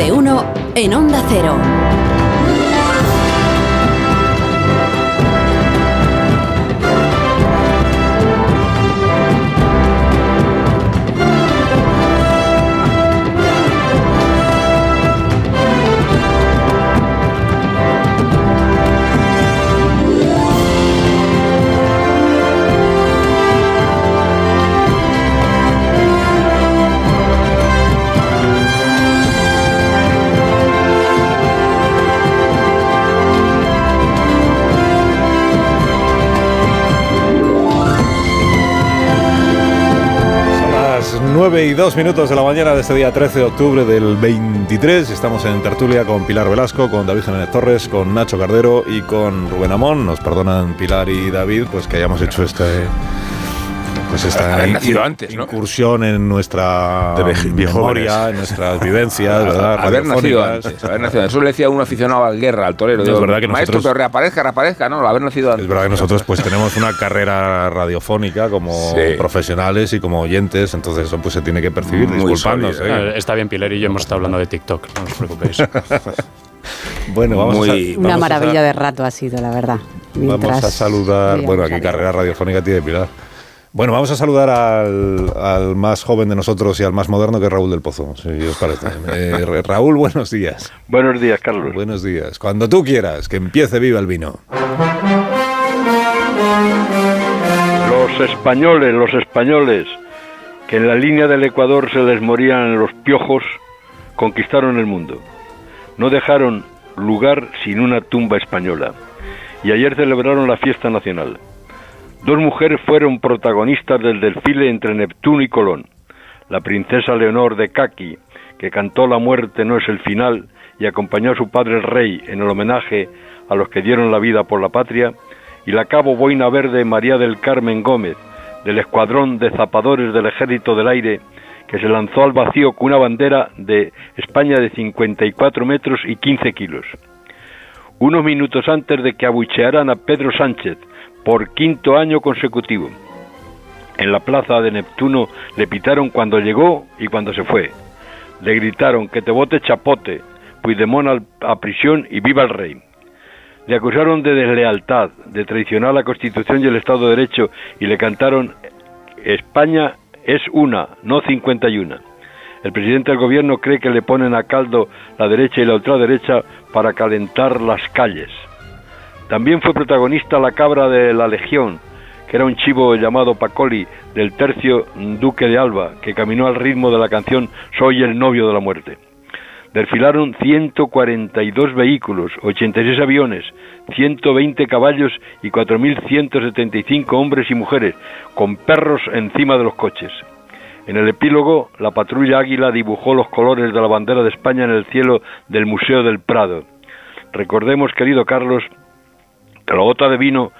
de uno en Onda Cero. 9 y 2 minutos de la mañana de este día 13 de octubre del 23. Estamos en tertulia con Pilar Velasco, con David Jiménez Torres, con Nacho Cardero y con Rubén Amón. Nos perdonan Pilar y David pues que hayamos hecho este pues esta nacido antes, ¿no? incursión en nuestra memoria, en nuestras vivencias, ¿verdad? Haber nacido antes. Haber nacido antes. Eso le decía un aficionado al guerra, al torero. Es digo, verdad que Maestro, nosotros- pero reaparezca, reaparezca. No, haber nacido antes. Es verdad que nosotros pues tenemos una carrera radiofónica como Sí. profesionales y como oyentes, entonces eso pues se tiene que percibir, Muy disculpadnos. ¿eh? Está bien, Pilar y yo hemos estado hablando de TikTok, no os preocupéis. Bueno, vamos Muy- a, Una vamos Una a- maravilla de rato ha sido, la verdad. Vamos a saludar, bueno, aquí carrera radiofónica tiene Pilar. Bueno, vamos a saludar al, al más joven de nosotros y al más moderno que es Raúl del Pozo, si os parece. Eh, Ra- Raúl, buenos días. Buenos días, Carlos. Buenos días. Cuando tú quieras, que empiece viva el vino. Los españoles, los españoles, que en la línea del Ecuador se les morían los piojos, conquistaron el mundo. No dejaron lugar sin una tumba española. Y ayer celebraron la fiesta nacional. Dos mujeres fueron protagonistas del desfile entre Neptuno y Colón. La princesa Leonor de Caqui, que cantó La muerte no es el final y acompañó a su padre el rey en el homenaje a los que dieron la vida por la patria, y la cabo boina verde María del Carmen Gómez, del escuadrón de zapadores del Ejército del Aire, que se lanzó al vacío con una bandera de España de 54 metros y 15 kilos. Unos minutos antes de que abuchearan a Pedro Sánchez por quinto año consecutivo. En la plaza de Neptuno le pitaron cuando llegó y cuando se fue. Le gritaron que te vote chapote, Puigdemont a prisión y viva el rey. Le acusaron de deslealtad, de traicionar la Constitución y el Estado de Derecho y le cantaron España es una, no 51. El presidente del gobierno cree que le ponen a caldo la derecha y la ultraderecha para calentar las calles. También fue protagonista la cabra de la Legión, que era un chivo llamado Pacoli del tercio Duque de Alba, que caminó al ritmo de la canción Soy el novio de la muerte. Desfilaron 142 vehículos, 86 aviones, 120 caballos y 4.175 hombres y mujeres, con perros encima de los coches. En el epílogo, la patrulla Águila dibujó los colores de la bandera de España en el cielo del Museo del Prado. Recordemos, querido Carlos, que la gota de vino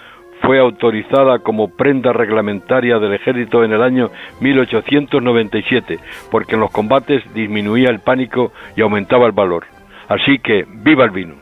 fue autorizada como prenda reglamentaria del ejército en el año 1897, porque en los combates disminuía el pánico y aumentaba el valor. Así que, ¡viva el vino!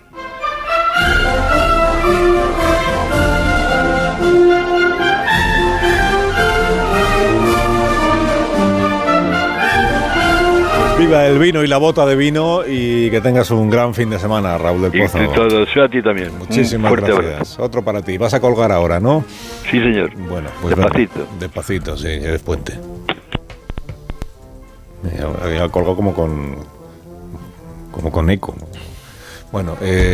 Viva el vino y la bota de vino y que tengas un gran fin de semana, Raúl del Y Pozo. deseo a ti también. Muchísimas gracias. abrazo. Otro para ti. Vas a colgar ahora, ¿no? Sí, señor. Bueno, pues Despacito. Despacito, sí, eres puente. Ya, ya colgó como con como con eco. Bueno, eh,